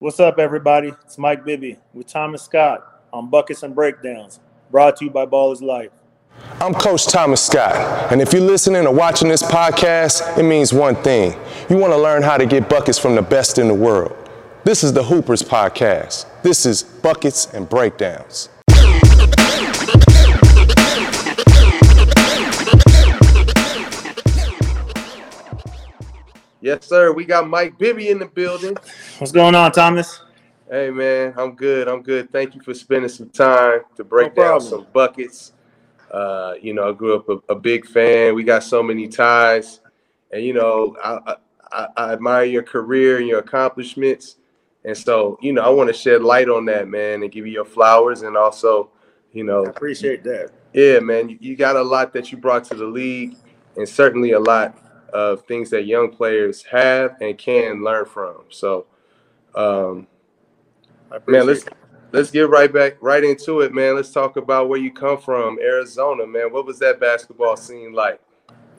What's up, everybody? It's Mike Bibby with Thomas Scott on Buckets and Breakdowns, brought to you by Ballers Life. I'm Coach Thomas Scott, and if you're listening or watching this podcast, it means one thing. You want to learn how to get buckets from the best in the world. This is the Hoopers Podcast. This is Buckets and Breakdowns. Yes, sir. We got Mike Bibby in the building. What's going on, Thomas? Hey, man. I'm good. I'm good. Thank you for spending some time to break No down some buckets. Uh, you know, I grew up a, a big fan. We got so many ties, and you know, I, I, I admire your career and your accomplishments. And so, you know, I want to shed light on that, man, and give you your flowers, and also, you know, I appreciate that. Yeah, man, you, you got a lot that you brought to the league, and certainly a lot of things that young players have and can learn from. So, um, man, let's it. let's get right back right into it, man. Let's talk about where you come from, Arizona, man. What was that basketball scene like?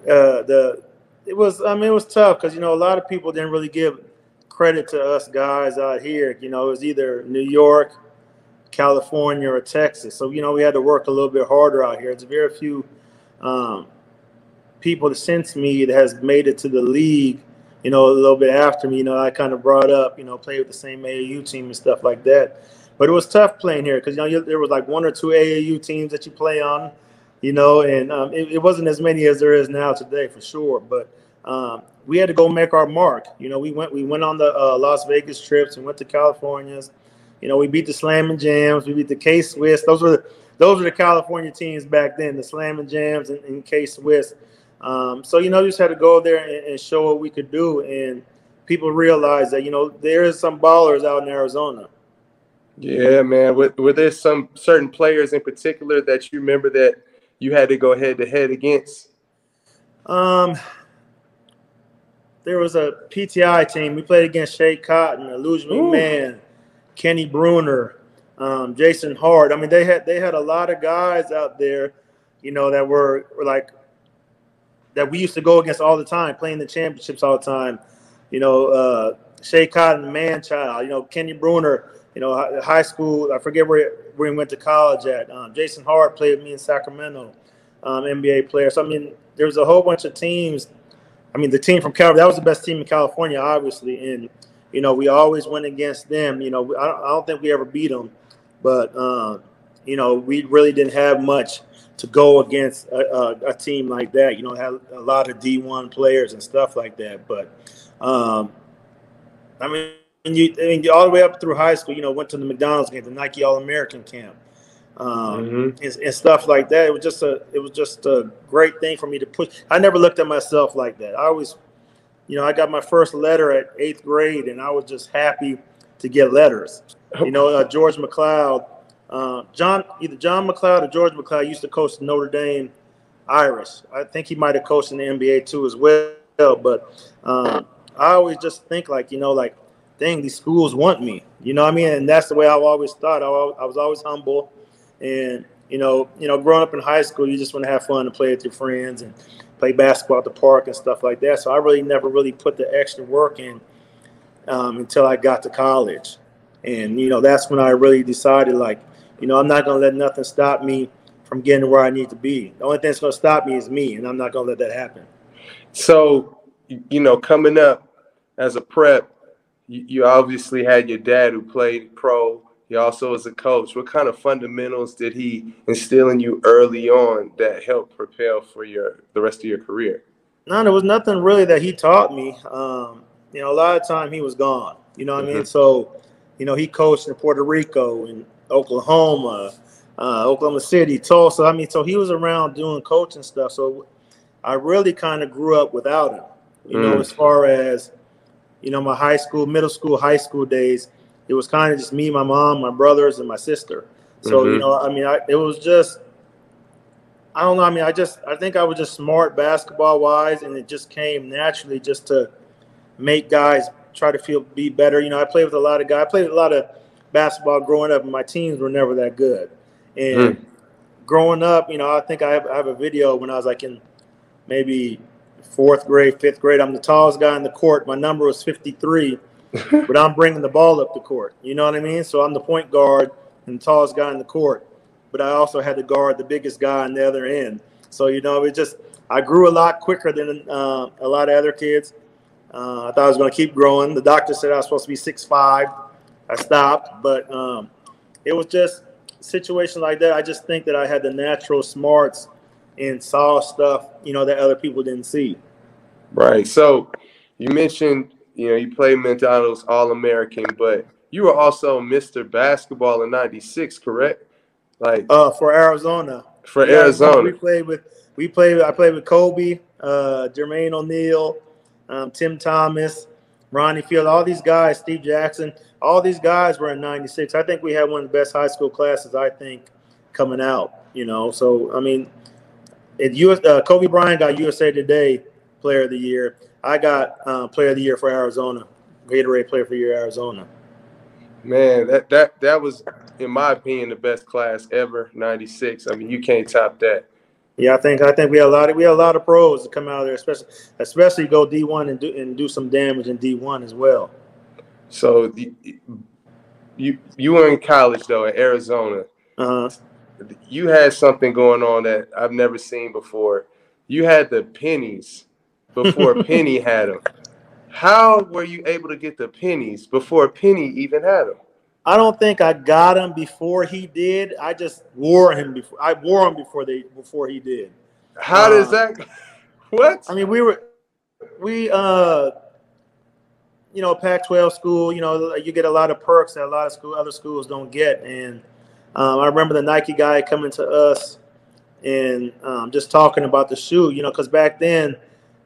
uh, the it was I mean it was tough because you know a lot of people didn't really give credit to us guys out here. You know, it was either New York, California, or Texas. So you know we had to work a little bit harder out here. It's very few um, people since me that has made it to the league. You know, a little bit after me. You know, I kind of brought up. You know, played with the same AAU team and stuff like that. But it was tough playing here because you know there was like one or two AAU teams that you play on you know, and um, it, it wasn't as many as there is now today for sure. But um, we had to go make our mark. You know, we went we went on the uh, Las Vegas trips and went to California's. You know, we beat the Slam and Jams, we beat the K Swiss. Those were the, those were the California teams back then, the Slam and Jams and, and K Swiss. Um, so you know, just had to go there and, and show what we could do, and people realized that you know there is some ballers out in Arizona. Yeah, man. Were, were there some certain players in particular that you remember that you had to go head to head against? Um, there was a PTI team. We played against Schea Cotton, Illusion. McMahon, Kenny Brunner, um, Jason Hart. I mean, they had they had a lot of guys out there, you know, that were, were like that we used to go against all the time, playing the championships all the time. You know, uh, Schea Cotton, man child. You know, Kenny Brunner. You know, high school. I forget where where he went to college at. Um, Jason Hart played with me in Sacramento, um, NBA player. So I mean, there was a whole bunch of teams. I mean, the team from California, that was the best team in California, obviously. And, you know, we always went against them. You know, I don't, I don't think we ever beat them, but, uh, you know, we really didn't have much to go against a, a, a team like that. You know, had a lot of D1 players and stuff like that. But, um, I mean, you, I mean, all the way up through high school, you know, went to the McDonald's game, the Nike All American camp um, Mhm. and, and stuff like that. It was just a it was just a great thing for me to push. I never looked at myself like that. I always, you know, I got my first letter at eighth grade, and I was just happy to get letters. You know, uh, George McLeod, uh, John either John MacLeod or George McLeod used to coach Notre Dame Irish. I think he might have coached in the NBA too as well. But um, I always just think like you know like, dang, these schools want me. You know what I mean? And that's the way I've always thought. I, I was always humble. And you know, you know, growing up in high school, you just want to have fun and play with your friends and play basketball at the park and stuff like that. So I really never really put the extra work in um, until I got to college, and you know, that's when I really decided, like, you know, I'm not gonna let nothing stop me from getting to where I need to be. The only thing that's gonna stop me is me, and I'm not gonna let that happen. So, you know, coming up as a prep, you, obviously had your dad who played pro. He also was a coach. What kind of fundamentals did he instill in you early on that helped propel for your the rest of your career? No, there was nothing really that he taught me. Um, you know, a lot of time he was gone. You know what I mean? Mhm. So, you know, he coached in Puerto Rico and Oklahoma, uh, Oklahoma City, Tulsa. I mean, so he was around doing coaching stuff. So I really kind of grew up without him. You know, Mm. as far as you know, my high school, middle school, high school days, it was kind of just me, my mom, my brothers, and my sister. So you Mhm. know, I mean, I, it was just I don't know. I mean, I just I think I was just smart basketball wise, and it just came naturally just to make guys try to feel be better. You know, I played with a lot of guys. I played a lot of basketball growing up, and my teams were never that good. And growing up, you know, I think I have, I have a video when I was like in maybe fourth grade, fifth grade. I'm the tallest guy in the court. My number was 53, but I'm bringing the ball up the court. You know what I mean? So I'm the point guard and the tallest guy in the court, but I also had to guard the biggest guy on the other end. So you know, it just I grew a lot quicker than uh, a lot of other kids. Uh, I thought I was going to keep growing. The doctor said I was supposed to be six five. I stopped, but um, it was just a situation like that. I just think that I had the natural smarts and saw stuff, you know, that other people didn't see. Right. So you mentioned, you know, you played McDonald's All American, but you were also Mr. Basketball in '96, correct? Like uh, for Arizona. For yeah, Arizona, we played with we played. I played with Kobe, uh, Jermaine O'Neal, um, Tim Thomas, Ronnie Field, all these guys, Steve Jackson, all these guys were in '96. I think we had one of the best high school classes. I think coming out, you know. So I mean, it US, uh, Kobe Bryant got USA Today Player of the Year. I got uh, Player of the Year for Arizona, Gatorade Player for the Year Arizona. Man, that that that was, in my opinion, the best class ever. '96. I mean, you can't top that. Yeah, I think I think we had a lot of we had a lot of pros to come out of there, especially especially go D one and do and do some damage in D one as well. So the, you you were in college though in Arizona. Uh-huh. You had something going on that I've never seen before. You had the pennies before Penny had them. How were you able to get the pennies before Penny even had them? I don't think I got him before he did. I just wore him before. I wore him before they before he did. How does um, that? What? I mean, we were we uh you know Pac-12 school. You know, you get a lot of perks that a lot of school other schools don't get. And um, I remember the Nike guy coming to us and um, just talking about the shoe. You know, because back then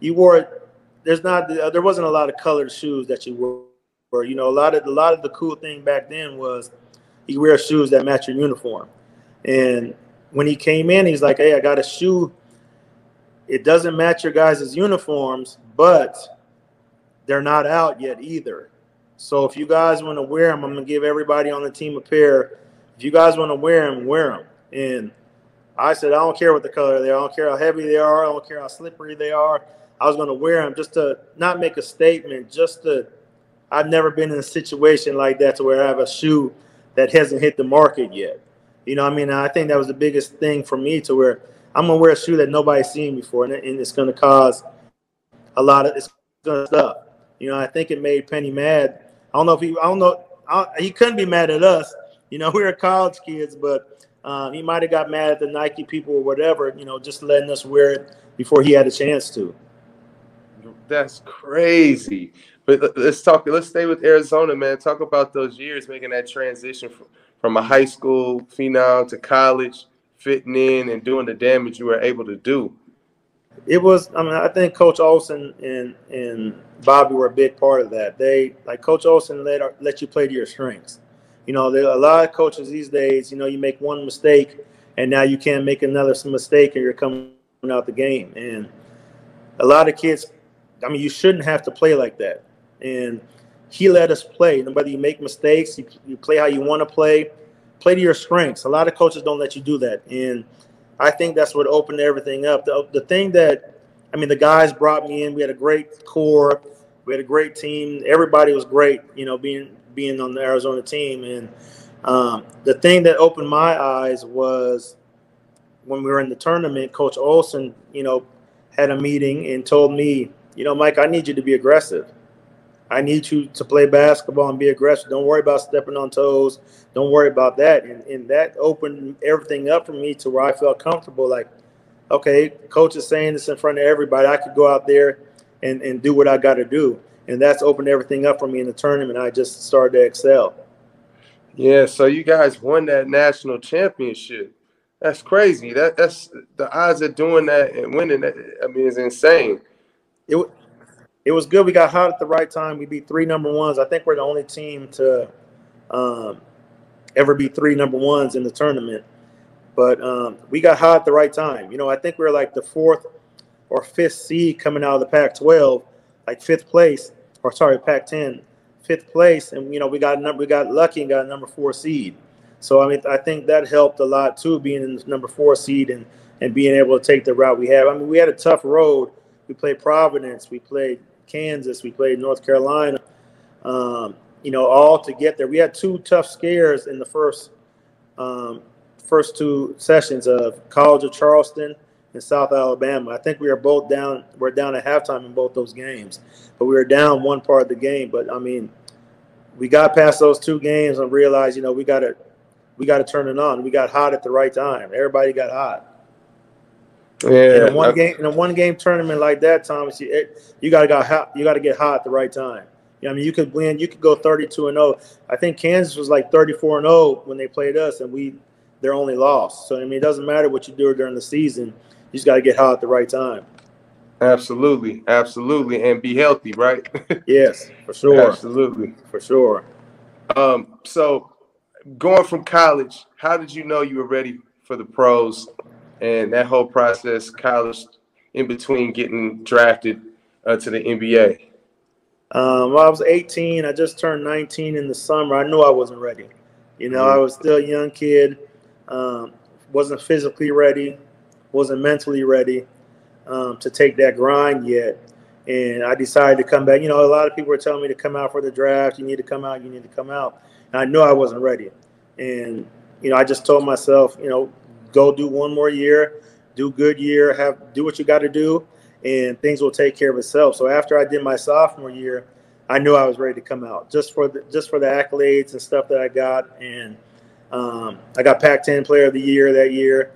you wore there's not there wasn't a lot of colored shoes that you wore or you know, a lot of a lot of the cool thing back then was you wear shoes that match your uniform. And when he came in, he's like, "Hey, I got a shoe. It doesn't match your guys' uniforms, but they're not out yet either. So if you guys want to wear them, I'm gonna give everybody on the team a pair. If you guys want to wear them, wear them." And I said, "I don't care what the color they are. I don't care how heavy they are. I don't care how slippery they are. I was gonna wear them just to not make a statement, just to." I've never been in a situation like that to where I have a shoe that hasn't hit the market yet. You know, I mean, I think that was the biggest thing for me to where I'm gonna wear a shoe that nobody's seen before, and, it's gonna cause a lot of it's gonna stuff. You know, I think it made Penny mad. I don't know if he, I don't know, I, he couldn't be mad at us. You know, we were college kids, but um, he might have got mad at the Nike people or whatever. You know, just letting us wear it before he had a chance to. That's crazy. But let's talk. Let's stay with Arizona, man. Talk about those years making that transition from, from a high school phenom to college, fitting in and doing the damage you were able to do. It was. I mean, I think Coach Olson and and Bobby were a big part of that. They like Coach Olson let let you play to your strengths. You know, there a lot of coaches these days. You know, you make one mistake, and now you can't make another mistake, and you're coming out the game. And a lot of kids. I mean, you shouldn't have to play like that and he let us play. Whether you make mistakes, you, you play how you want to play, play to your strengths. A lot of coaches don't let you do that, and I think that's what opened everything up. The, the thing that, I mean, the guys brought me in. We had a great core. We had a great team. Everybody was great, you know, being being on the Arizona team. And um, the thing that opened my eyes was when we were in the tournament. Coach Olson, you know, had a meeting and told me, you know, Mike, I need you to be aggressive. I need you to play basketball and be aggressive. Don't worry about stepping on toes. Don't worry about that. And, and that opened everything up for me to where I felt comfortable. Like, okay, coach is saying this in front of everybody. I could go out there and, and do what I got to do. And that's opened everything up for me in the tournament. I just started to excel. Yeah, so you guys won that national championship. That's crazy. That that's the odds of doing that and winning that. I mean, it's insane. It it was good. We got hot at the right time. We beat three number ones. I think we're the only team to um, ever beat three number ones in the tournament. But um, we got hot at the right time. You know, I think we are like the fourth or fifth seed coming out of the Pac-12, like fifth place, or sorry, Pac-10, fifth place, and you know we got number we got lucky and got a number four seed. So I mean, I think that helped a lot too, being in the number four seed and and being able to take the route we have. I mean, we had a tough road. We played Providence. We played Kansas. We played North Carolina. um, you know, all to get there. We had two tough scares in the first um, first two sessions of College of Charleston and South Alabama. I think we were both down. We're down at halftime in both those games, but we were down one part of the game. But I mean, we got past those two games and realized, you know, we got to we got to turn it on. We got hot at the right time. Everybody got hot. Yeah, in a one game in a one game tournament like that, Thomas, you, you got to get hot. You got to get hot at the right time. You know, I mean, you could win. You could go thirty two and zero. Oh. I think Kansas was like thirty four and zero oh when they played us, and we their only loss. So I mean, it doesn't matter what you do during the season. You just got to get hot at the right time. Absolutely, absolutely, and be healthy, right? yes, for sure. Absolutely, for sure. Um, so going from college, how did you know you were ready for the pros and that whole process, college in between getting drafted uh, to the NBA? Um, I was 18. I just turned 19 in the summer. I knew I wasn't ready. You know, mm-hmm. I was still a young kid, um, wasn't physically ready, wasn't mentally ready um, to take that grind yet. And I decided to come back. You know, a lot of people were telling me to come out for the draft. You need to come out. You need to come out. And I knew I wasn't ready. And, you know, I just told myself, you know, go do one more year, do good year, have do what you got to do, and things will take care of itself. So after I did my sophomore year, I knew I was ready to come out just for the just for the accolades and stuff that I got. And um, I got Pac-10 Player of the Year that year,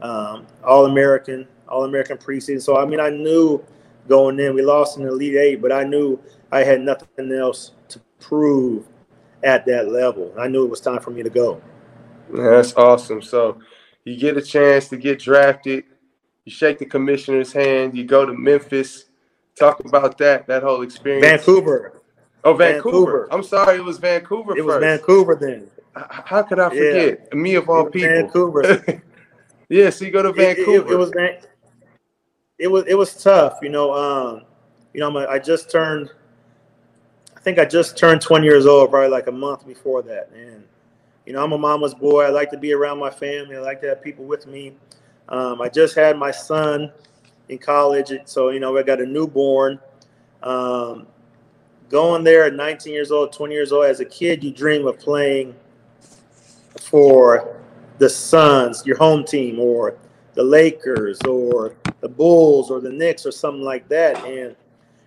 um, All American, All American preseason. So I mean, I knew going in, we lost in the Elite Eight, but I knew I had nothing else to prove at that level. I knew it was time for me to go. That's awesome. So you get a chance to get drafted, you shake the commissioner's hand, you go to Memphis. Talk about that, that whole experience. Vancouver. Oh, Vancouver. Vancouver. I'm sorry, it was Vancouver it first. was Vancouver then. How could I forget? Yeah. Me of all people. Vancouver. yeah, so you go to Vancouver. It, it, it was it was it was tough, you know. Um, you know, I just turned I think I just turned 20 years old, probably like a month before that. And, you know, I'm a mama's boy. I like to be around my family. I like to have people with me. Um, I just had my son in college. So, you know, I got a newborn. Um, going there at 19 years old, 20 years old, as a kid, you dream of playing for the Suns, your home team, or the Lakers, or the Bulls, or the Knicks, or something like that. And,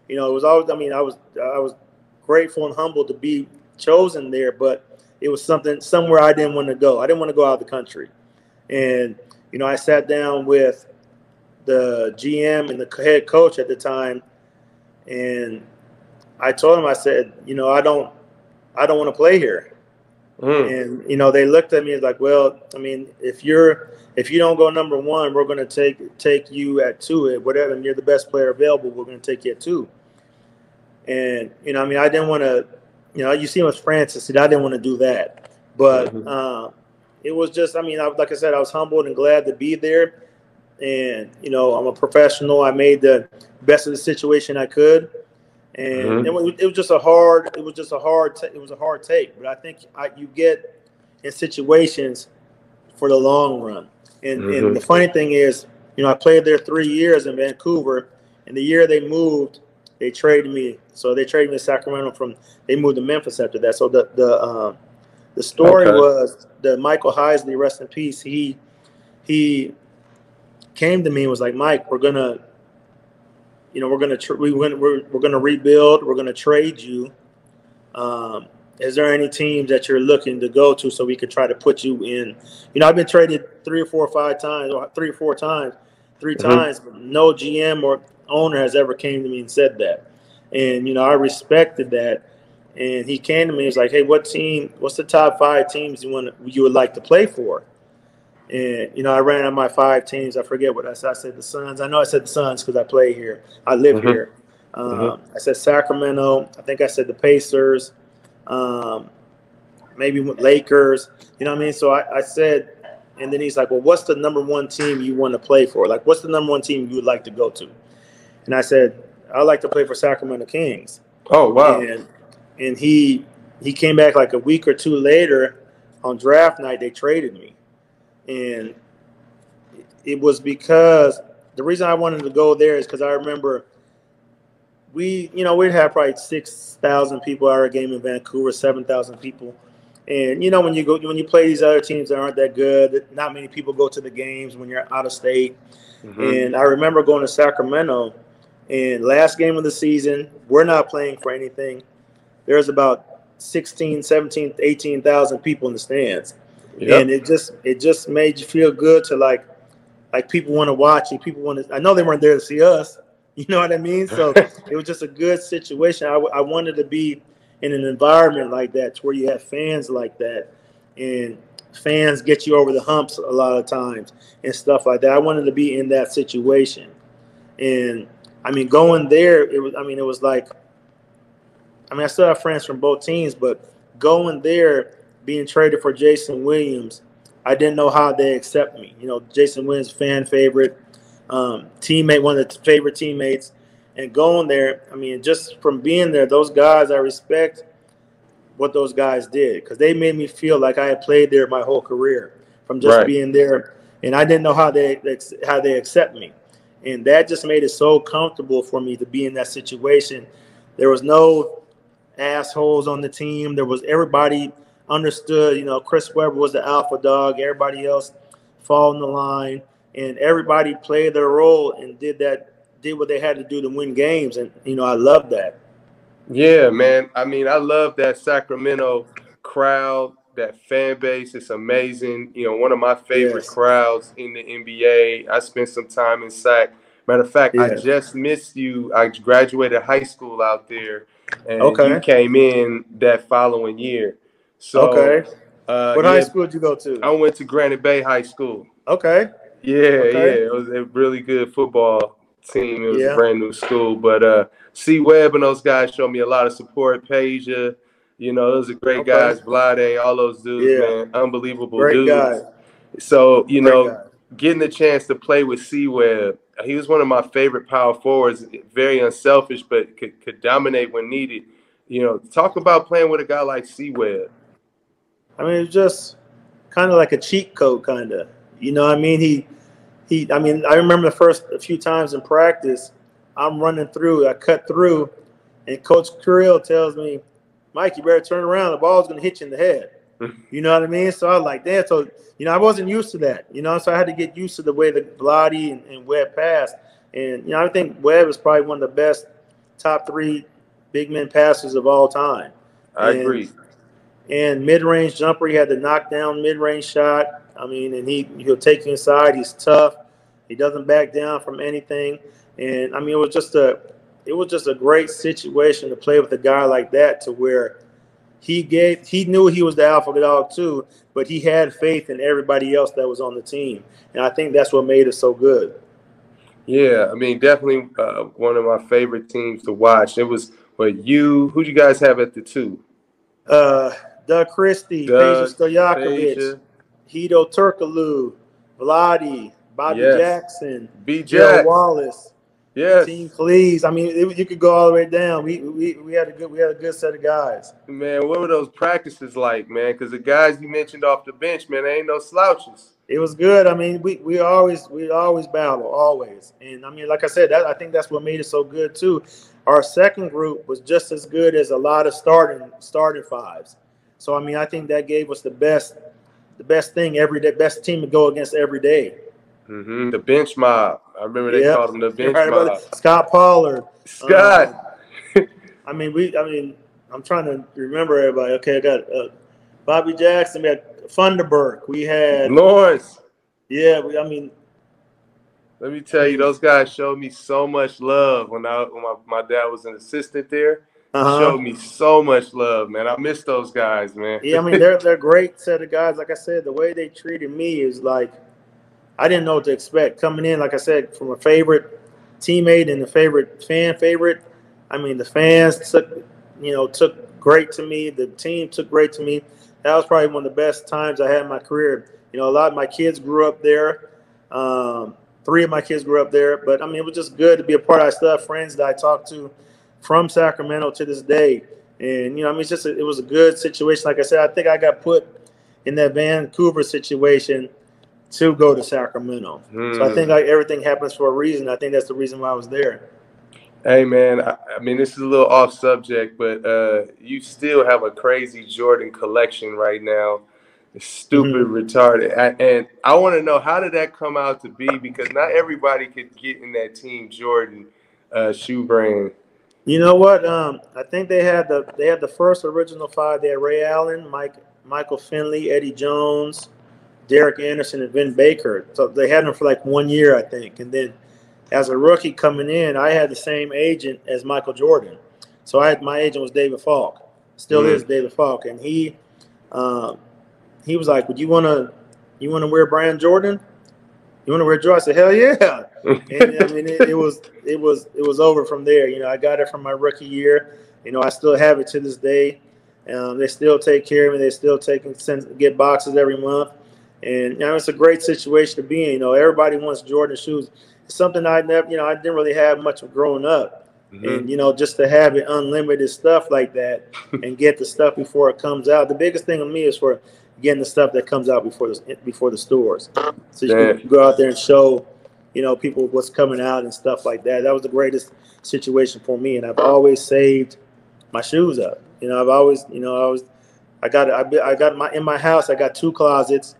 you know, it was always, I mean, I was, I was grateful and humbled to be chosen there, but it was something somewhere I didn't want to go. I didn't want to go out of the country. And, you know, I sat down with the GM and the head coach at the time, and I told him, I said, you know, I don't, I don't want to play here. Mm. And you know, they looked at me like, well, I mean, if you're, if you don't go number one, we're going to take take you at two, whatever, and you're the best player available, we're going to take you at two. And you know, I mean, I didn't want to, you know, you see with Francis, and I didn't want to do that, but mm-hmm. uh, it was just, I mean, I, like I said, I was humbled and glad to be there. And you know, I'm a professional. I made the best of the situation I could, and mm-hmm. it, was, it, was, just a hard. It was just a hard. T- it was a hard take, but I think I, you get in situations for the long run. And, mm-hmm. and the funny thing is, you know, I played there three years in Vancouver, and the year they moved, they traded me. So they traded me to Sacramento from. They moved to Memphis after that. So the the uh, the story okay. was that Michael Heisley, rest in peace. He he came to me and was like, Mike, we're gonna, you know, we're gonna tr- we we're, we're we're gonna rebuild. We're gonna trade you. Um, is there any teams that you're looking to go to so we could try to put you in? You know, I've been traded three or four or five times, or three or four times, 3 mm-hmm. times, but no GM or owner has ever came to me and said that. And, you know, I respected that. And he came to me, he's like, hey, what team, what's the top five teams you want you would like to play for? And, you know, I ran out my five teams. I forget what I said. I said the Suns. I know I said the Suns because I play here. I live mm-hmm. here. Um, mm-hmm. I said Sacramento. I think I said the Pacers. Um, maybe Lakers. You know what I mean? So I, I said, and then he's like, well, what's the number one team you want to play for? Like, what's the number one team you would like to go to? And I said, I like to play for Sacramento Kings. Oh wow! And and he he came back like a week or two later on draft night. They traded me, and it was because the reason I wanted to go there is because I remember we, you know, we'd have probably six thousand people at our game in Vancouver, seven thousand people. And you know, when you go when you play these other teams that aren't that good, not many people go to the games when you're out of state. Mm-hmm. And I remember going to Sacramento, and last game of the season, we're not playing for anything. There's about 16, 17, 18,000 people in the stands. Yep. And it just it just made you feel good to like like people want to watch it. People want to. I know they weren't there to see us. You know what I mean? So it was just a good situation. I, I wanted to be in an environment like that, to where you have fans like that, and fans get you over the humps a lot of times and stuff like that. I wanted to be in that situation, and I mean, going there, it was. I mean, it was like. I mean, I still have friends from both teams, but going there, being traded for Jason Williams, I didn't know how they accept me. You know, Jason Williams, fan favorite, um, teammate, one of the favorite teammates, and going there. I mean, just from being there, those guys, I respect what those guys did because they made me feel like I had played there my whole career from just right. being there, and I didn't know how they how they accept me and that just made it so comfortable for me to be in that situation. There was no assholes on the team. There was everybody understood. You know, Chris Webber was the alpha dog. Everybody else fall in the line, and everybody played their role and did that. Did what they had to do to win games, and you know I love that. Yeah, man. I mean, I love that Sacramento crowd that fan base is amazing. You know, one of my favorite yes. crowds in the NBA. I spent some time in SAC. Matter of fact, I just missed you. I graduated high school out there, and okay. you came in that following year. So, okay. Uh, what yeah, high school did you go to? I went to Granite Bay High School. Okay. Yeah, okay. yeah. It was a really good football team. It was yeah. a brand new school, but uh, C Webb and those guys showed me a lot of support. Peja, you know, those are great okay. guys. Vlade, all those dudes, yeah. man, unbelievable great dudes. Guys. So you great know, guy. getting the chance to play with C Webb, he was one of my favorite power forwards. Very unselfish, but could, could dominate when needed. You know, talk about playing with a guy like C Webb. I mean, it's just kind of like a cheat code, kind of. You know, I mean, he he. I mean, I remember the first a few times in practice, I'm running through, I cut through, and Coach Carril tells me Mike, you better turn around. The ball's going to hit you in the head. You know what I mean? So I was like, damn. So, you know, I wasn't used to that, you know, so I had to get used to the way the Vlade and, and Webb passed. And, you know, I think Webb is probably one of the best top three big men passers of all time. I and, agree. And mid-range jumper, he had the knockdown mid-range shot. I mean, and he he'll take you inside. He's tough. He doesn't back down from anything. And I mean, it was just a it was just a great situation to play with a guy like that to where he gave he knew he was the alpha dog too, but he had faith in everybody else that was on the team, and I think that's what made it so good. Yeah, I mean, definitely uh, one of my favorite teams to watch. It was what you who you guys have at the two? Uh, Doug Christie, Peja Stojakovic, Hedo Turkoglu, Vlade, Bobby yes. Jackson, B. Jack. Wallace. Yes. Team please. I mean, it, you could go all the way down. We, we we had a good we had a good set of guys. Man, what were those practices like, man? Because the guys you mentioned off the bench, man, they ain't no slouches. It was good. I mean, we we always we always battle, always. And I mean, like I said, that, I think that's what made it so good too. Our second group was just as good as a lot of starting starting fives. So I mean, I think that gave us the best the best thing every day, best team to go against every day. Mm-hmm. The bench mob. I remember they yep. called him the bench right mob. Scott Pollard. Scott. Um, I mean, we. I mean, I'm trying to remember everybody. Okay, I got uh, Bobby Jackson. We had Funderburke. We had Lawrence. Yeah, we, I mean. Let me tell you, those guys showed me so much love when I when my, my dad was an assistant there. Uh-huh. Showed me so much love, man. I miss those guys, man. yeah, I mean they're they're great set of guys. Like I said, the way they treated me is like I didn't know what to expect coming in. Like I said, from a favorite teammate and a favorite fan favorite. I mean, the fans took, you know, took great to me. The team took great to me. That was probably one of the best times I had in my career. You know, a lot of my kids grew up there. Um, three of my kids grew up there, but I mean, it was just good to be a part. of still have friends that I talked to from Sacramento to this day, and you know, I mean, it's just a, it was a good situation. Like I said, I think I got put in that Vancouver situation to go to Sacramento. Mm. So I think hmm. like everything happens for a reason. I think that's the reason why I was there. Hey man, I, I, mean this is a little off subject, but uh, you still have a crazy Jordan collection right now. It's stupid, mm-hmm. retarded, I, and I want to know how did that come out to be? Because not everybody could get in that Team Jordan uh, shoe brand. You know what? Um, I think they had the they had the first original five. They had Ray Allen, Mike, Michael Finley, Eddie Jones, Derek Anderson, and Vin Baker. So they had him for like one year, I think, and then as a rookie coming in, I had the same agent as Michael Jordan. So I had my agent was David Falk, still mm-hmm. is David Falk, and he um, he was like, "Would you want to you want to wear Brian Jordan? You want to wear Jordan?" I said, "Hell yeah!" and I mean, it, it, was it was it was over from there. You know, I got it from my rookie year. You know, I still have it to this day. Um, they still take care of me. They still take send, get boxes every month, and you know, it's a great situation to be in. You know, everybody wants Jordan shoes It's something I never, you know, I didn't really have much of growing up. Mm-hmm. And you know, just to have it unlimited stuff like that and get the stuff before it comes out. The biggest thing with me is for getting the stuff that comes out before the before the stores. So you can go out there and show, you know, people what's coming out and stuff like that. That was the greatest situation for me. And I've always saved my shoes up. You know, I've always, you know, I was, I got, I, I got my in my house. I got two closets.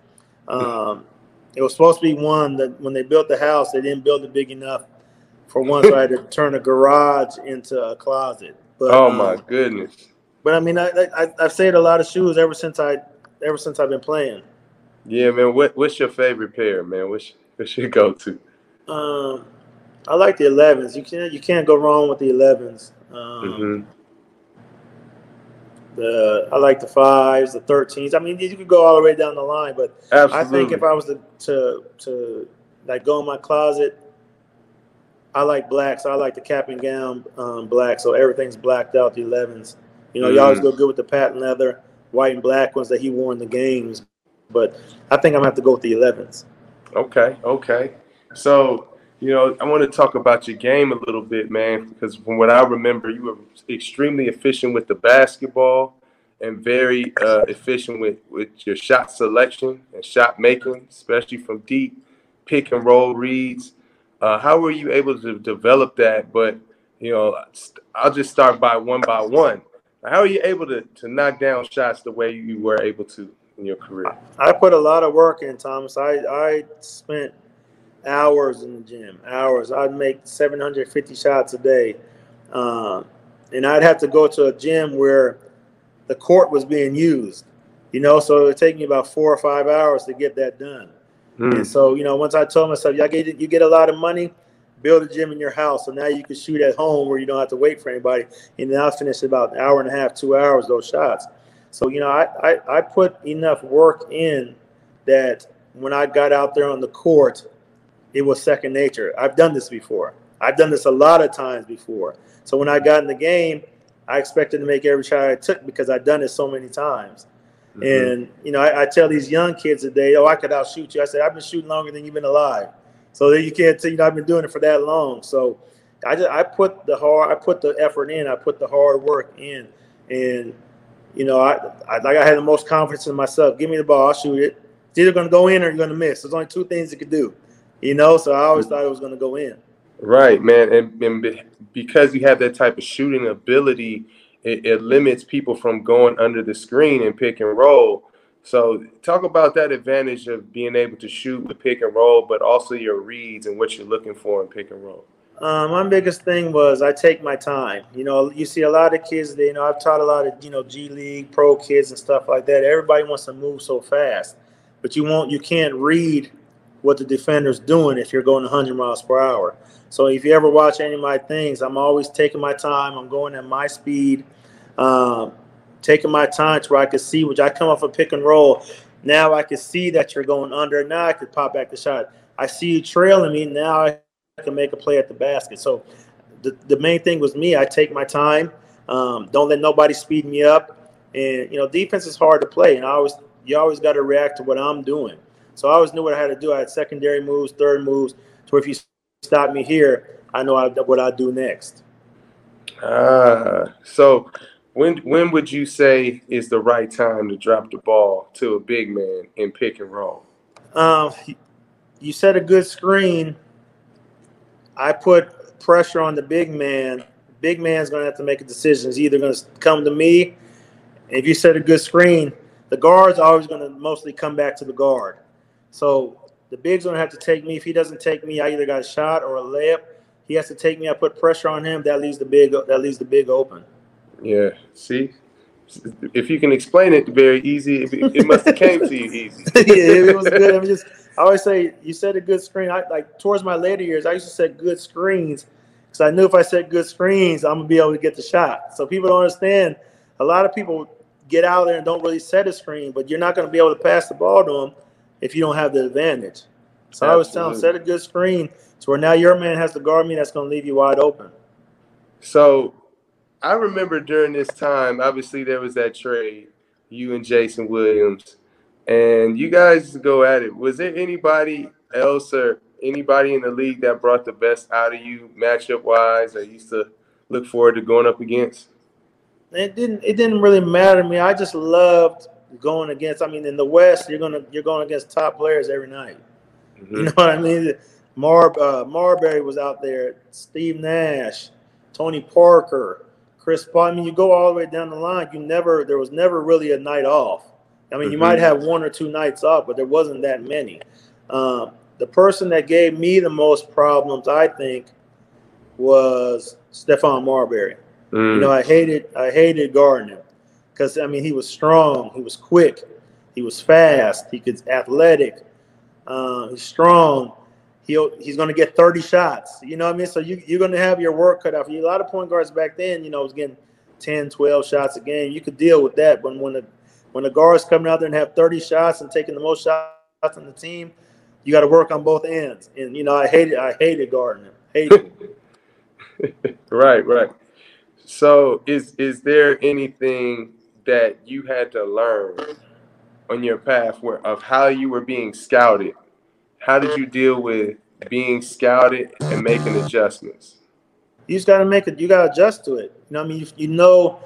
Um, it was supposed to be one that when they built the house, they didn't build it big enough for one, so I had to turn a garage into a closet. But, oh my um, goodness! But I mean, I, I I've saved a lot of shoes ever since I ever since I've been playing. Yeah, man. What what's your favorite pair, man? What's what's your go to? Um, I like the 11s. You can't you can't go wrong with the 11s. Um, mm-hmm. The I like the fives, the thirteens. I mean, you could go all the way down the line, but Absolutely. I think if I was to, to to like go in my closet, I like black, so I like the cap and gown um, black, so everything's blacked out. The elevens, you know, mm. you always go good with the patent leather, white and black ones that he wore in the games. But I think I'm gonna have to go with the elevens. Okay, okay. So you know, I want to talk about your game a little bit, man, because from what I remember, you were extremely efficient with the basketball and very uh, efficient with, with your shot selection and shot making, especially from deep pick and roll reads. Uh, how were you able to develop that? But, you know, I'll just start by one by one. How are you able to, to knock down shots the way you were able to in your career? I put a lot of work in, Thomas. I, I spent hours in the gym, hours. I'd make 750 shots a day. Uh, and I'd have to go to a gym where the court was being used, you know, so it would take me about four or five hours to get that done. Mm. And so, you know, once I told myself, you get, you get a lot of money, build a gym in your house. So now you can shoot at home where you don't have to wait for anybody. And then I'll finish about an hour and a half, two hours, those shots. So, you know, I, I, I put enough work in that when I got out there on the court, it was second nature. I've done this before. I've done this a lot of times before. So when I got in the game, I expected to make every shot I took because I'd done it so many times. Mm-hmm. And you know, I, I, tell these young kids today, "Oh, I could outshoot you." I said, "I've been shooting longer than you've been alive." So that you can't you know I've been doing it for that long. So I just I put the hard, I put the effort in, I put the hard work in, and you know, I, I like I had the most confidence in myself. Give me the ball, I'll shoot it. It's either going to go in or you're going to miss. There's only two things you can do you know. So I always thought it was going to go in. Right, man, and, and because you have that type of shooting ability, it, it limits people from going under the screen and pick and roll. So talk about that advantage of being able to shoot the pick and roll, but also your reads and what you're looking for in pick and roll. Um, my biggest thing was I take my time. You know, you see a lot of kids. That, you know, I've taught a lot of you know G League pro kids and stuff like that. Everybody wants to move so fast, but you won't. You can't read what the defender's doing if you're going 100 miles per hour. So if you ever watch any of my things, I'm always taking my time. I'm going at my speed, um, taking my time to where I can see, which I come off a pick and roll. Now I can see that you're going under. Now I can pop back the shot. I see you trailing me. Now I can make a play at the basket. So the, the main thing was me. I take my time. Um, don't let nobody speed me up. And you know, defense is hard to play, and I always you always got to react to what I'm doing. So I always knew what I had to do. I had secondary moves, third moves. So if you stop me here, I know I, what I do next. Ah, so when when would you say is the right time to drop the ball to a big man in pick and roll? Um, you set a good screen. I put pressure on the big man, big man's going to have to make a decision. He's either going to come to me. If you set a good screen, the guard's always going to mostly come back to the guard. So the big's to have to take me. If he doesn't take me, I either got a shot or a layup. He has to take me. I put pressure on him. That leaves the big. That leaves the big open. Yeah. See, if you can explain it very easy, it, it must have came to you easy. yeah, it was good. I mean, just I always say you set a good screen. I like towards my later years, I used to set good screens because I knew if I set good screens, I'm gonna be able to get the shot. So people don't understand. A lot of people get out there and don't really set a screen, but you're not gonna be able to pass the ball to them if you don't have the advantage. So Absolutely. I always tell them set a good screen to where now your man has to guard me. That's gonna leave you wide open. So I remember during this time, obviously there was that trade, you and Jason Williams, and you guys go at it. Was there anybody else or anybody in the league that brought the best out of you, matchup wise, that used to look forward to going up against? It didn't. It didn't really matter to me. I just loved going against. I mean, in the West, you're gonna you're going against top players every night. Mm-hmm. You know what I mean? Mar uh, Marbury was out there. Steve Nash, Tony Parker, Chris Paul. I mean, you go all the way down the line. You never. There was never really a night off. I mean, mm-hmm. you might have one or two nights off, but there wasn't that many. Um, the person that gave me the most problems, I think, was Stephon Marbury. Mm. You know, I hated I hated Gardner because I mean he was strong, he was quick, he was fast, he could athletic, uh, he's strong. He'll he's going to get 30 shots. You know what I mean? So you you're going to have your work cut out for you. A lot of point guards back then, you know, was getting 10, 12 shots a game. You could deal with that, but when the when the guards coming out there and have 30 shots and taking the most shots on the team, you got to work on both ends. And you know, I hated I hated Gardner. Hated. right, right. So is is there anything that you had to learn on your path where of how you were being scouted? How did you deal with being scouted and making adjustments? You just got to make it. You got to adjust to it. You know, I mean, you, you know,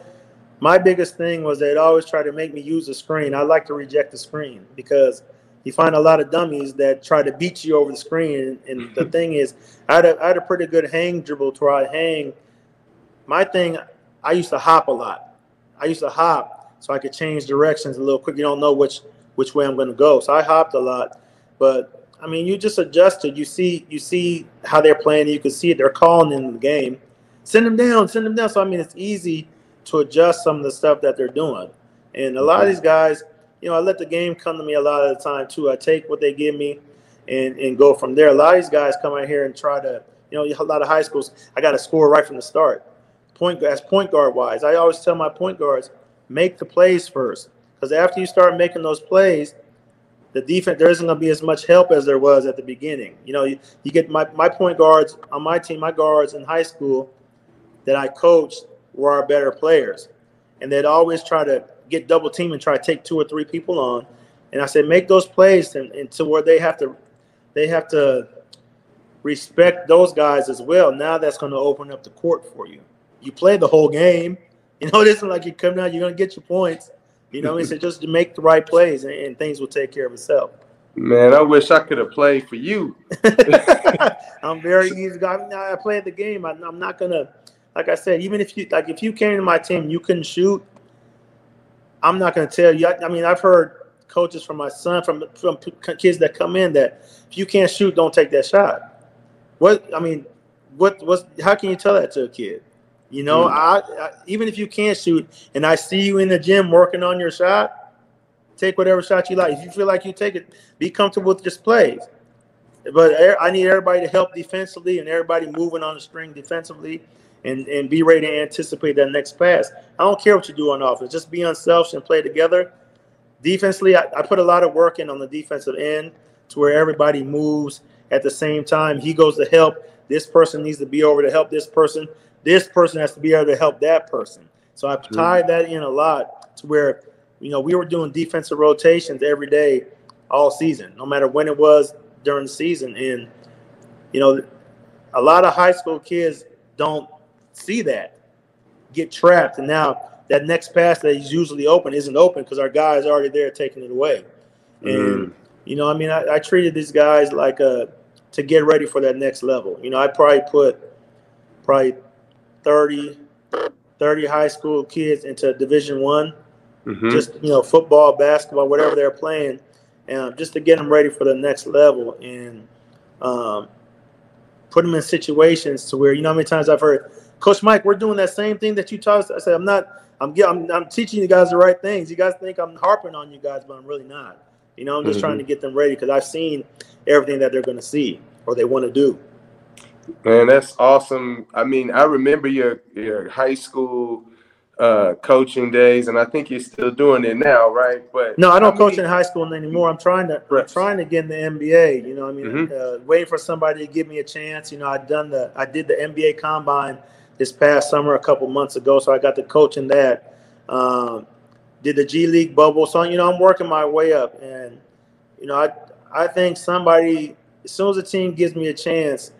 my biggest thing was they'd always try to make me use a screen. I like to reject the screen because you find a lot of dummies that try to beat you over the screen. And, and the thing is, I had, a, I had a pretty good hang dribble to where I hang. My thing, I used to hop a lot. I used to hop so I could change directions a little quick. You don't know which which way I'm going to go, so I hopped a lot. But I mean, you just adjusted. You see, you see how they're playing. You can see it. They're calling in the game. Send them down. Send them down. So I mean, it's easy to adjust some of the stuff that they're doing. And a lot of these guys, you know, I let the game come to me a lot of the time too. I take what they give me and, and go from there. A lot of these guys come out here and try to, you know, a lot of high schools, I got to score right from the start. Point as point guard wise, I always tell my point guards, make the plays first. Because after you start making those plays, the defense there isn't going to be as much help as there was at the beginning. You know, you, you get my, my point guards on my team, my guards in high school that I coached were our better players. And they'd always try to get double team and try to take two or three people on. And I said, make those plays and, and to where they have to they have to respect those guys as well. Now that's going to open up the court for you. You play the whole game. You know, it isn't like you come down, you're going to get your points. You know, it's just to make the right plays and, and, things will take care of itself. Man, I wish I could have played for you. I'm very easy. I, I played the game. I, I'm not going to like I said, even if you like if you came to my team, you couldn't shoot. I'm not going to tell you. I, I, mean, I've heard coaches from my son, from from kids that come in that if you can't shoot, don't take that shot. What I mean, what was how can you tell that to a kid? You know, mm. I, I, even if you can't shoot, and I see you in the gym working on your shot, take whatever shot you like. If you feel like you take it, be comfortable with just plays. But I need everybody to help defensively and everybody moving on the string defensively and, and be ready to anticipate that next pass. I don't care what you do on offense. Just be unselfish and play together. Defensively, I, I put a lot of work in on the defensive end to where everybody moves at the same time. He goes to help. This person needs to be over to help this person. This person has to be able to help that person. So I tied that in a lot to where, you know, we were doing defensive rotations every day all season, no matter when it was during the season. And, you know, a lot of high school kids don't see that, get trapped, and now that next pass that is usually open isn't open because our guy is already there taking it away. And mm. you know, I mean, I, I, treated these guys like a uh, to get ready for that next level. You know, I probably put probably 30, 30 high school kids into Division One, Mhm. just you know football, basketball, whatever they're playing, and just to get them ready for the next level and um, put them in situations to where you know how many times I've heard, Coach Mike, we're doing that same thing that you taught us. I said, I'm not. I'm, I'm I'm teaching you guys the right things. You guys think I'm harping on you guys, but I'm really not. You know, I'm just Mhm. trying to get them ready because I've seen everything that they're going to see or they want to do. Man, that's awesome. I mean, I remember your your high school uh, coaching days, and I think you're still doing it now, right? But No, I don't how coach many- in high school anymore. I'm trying to I'm trying to get in the NBA. You know, what I mean, Mhm. uh, waiting for somebody to give me a chance. You know, I done the I did the NBA combine this past summer a couple months ago, so I got to coach in that. Um, did the G League bubble, so you know I'm working my way up, and you know I I think somebody as soon as a team gives me a chance,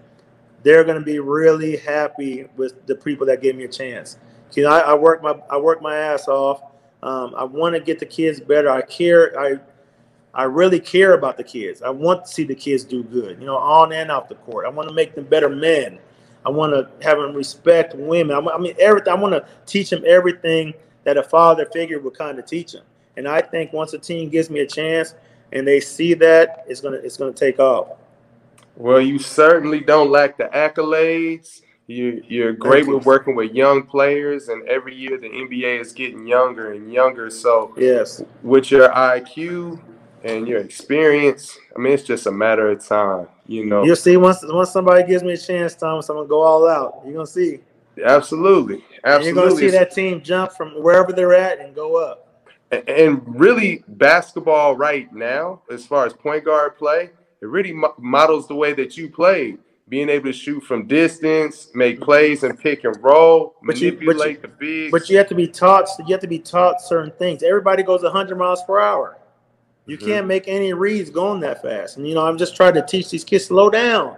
they're going to be really happy with the people that gave me a chance. You know, I, I work my I work my ass off. Um, I want to get the kids better. I care. I I really care about the kids. I want to see the kids do good. You know, on and off the court. I want to make them better men. I want to have them respect women. I, I mean, everything. I want to teach them everything that a father figure would kind of teach them. And I think once a team gives me a chance and they see that, it's gonna it's gonna take off. Well, you certainly don't lack the accolades. You you're great you. with working with young players, and every year the NBA is getting younger and younger. So Yes. with your IQ and your experience, I mean, it's just a matter of time. You know, You'll see once once somebody gives me a chance, Thomas, I'm gonna go all out. You're gonna see. absolutely, And you're gonna see that team jump from wherever they're at and go up. And really, basketball right now, as far as point guard play, it really mo- models the way that you play. Being able to shoot from distance, make plays and pick and roll, But you- but you- manipulate the bigs. But you have to be taught. You have to be taught certain things. Everybody goes 100 miles per hour. You Mhm. can't make any reads going that fast. And you know, I'm just trying to teach these kids slow down.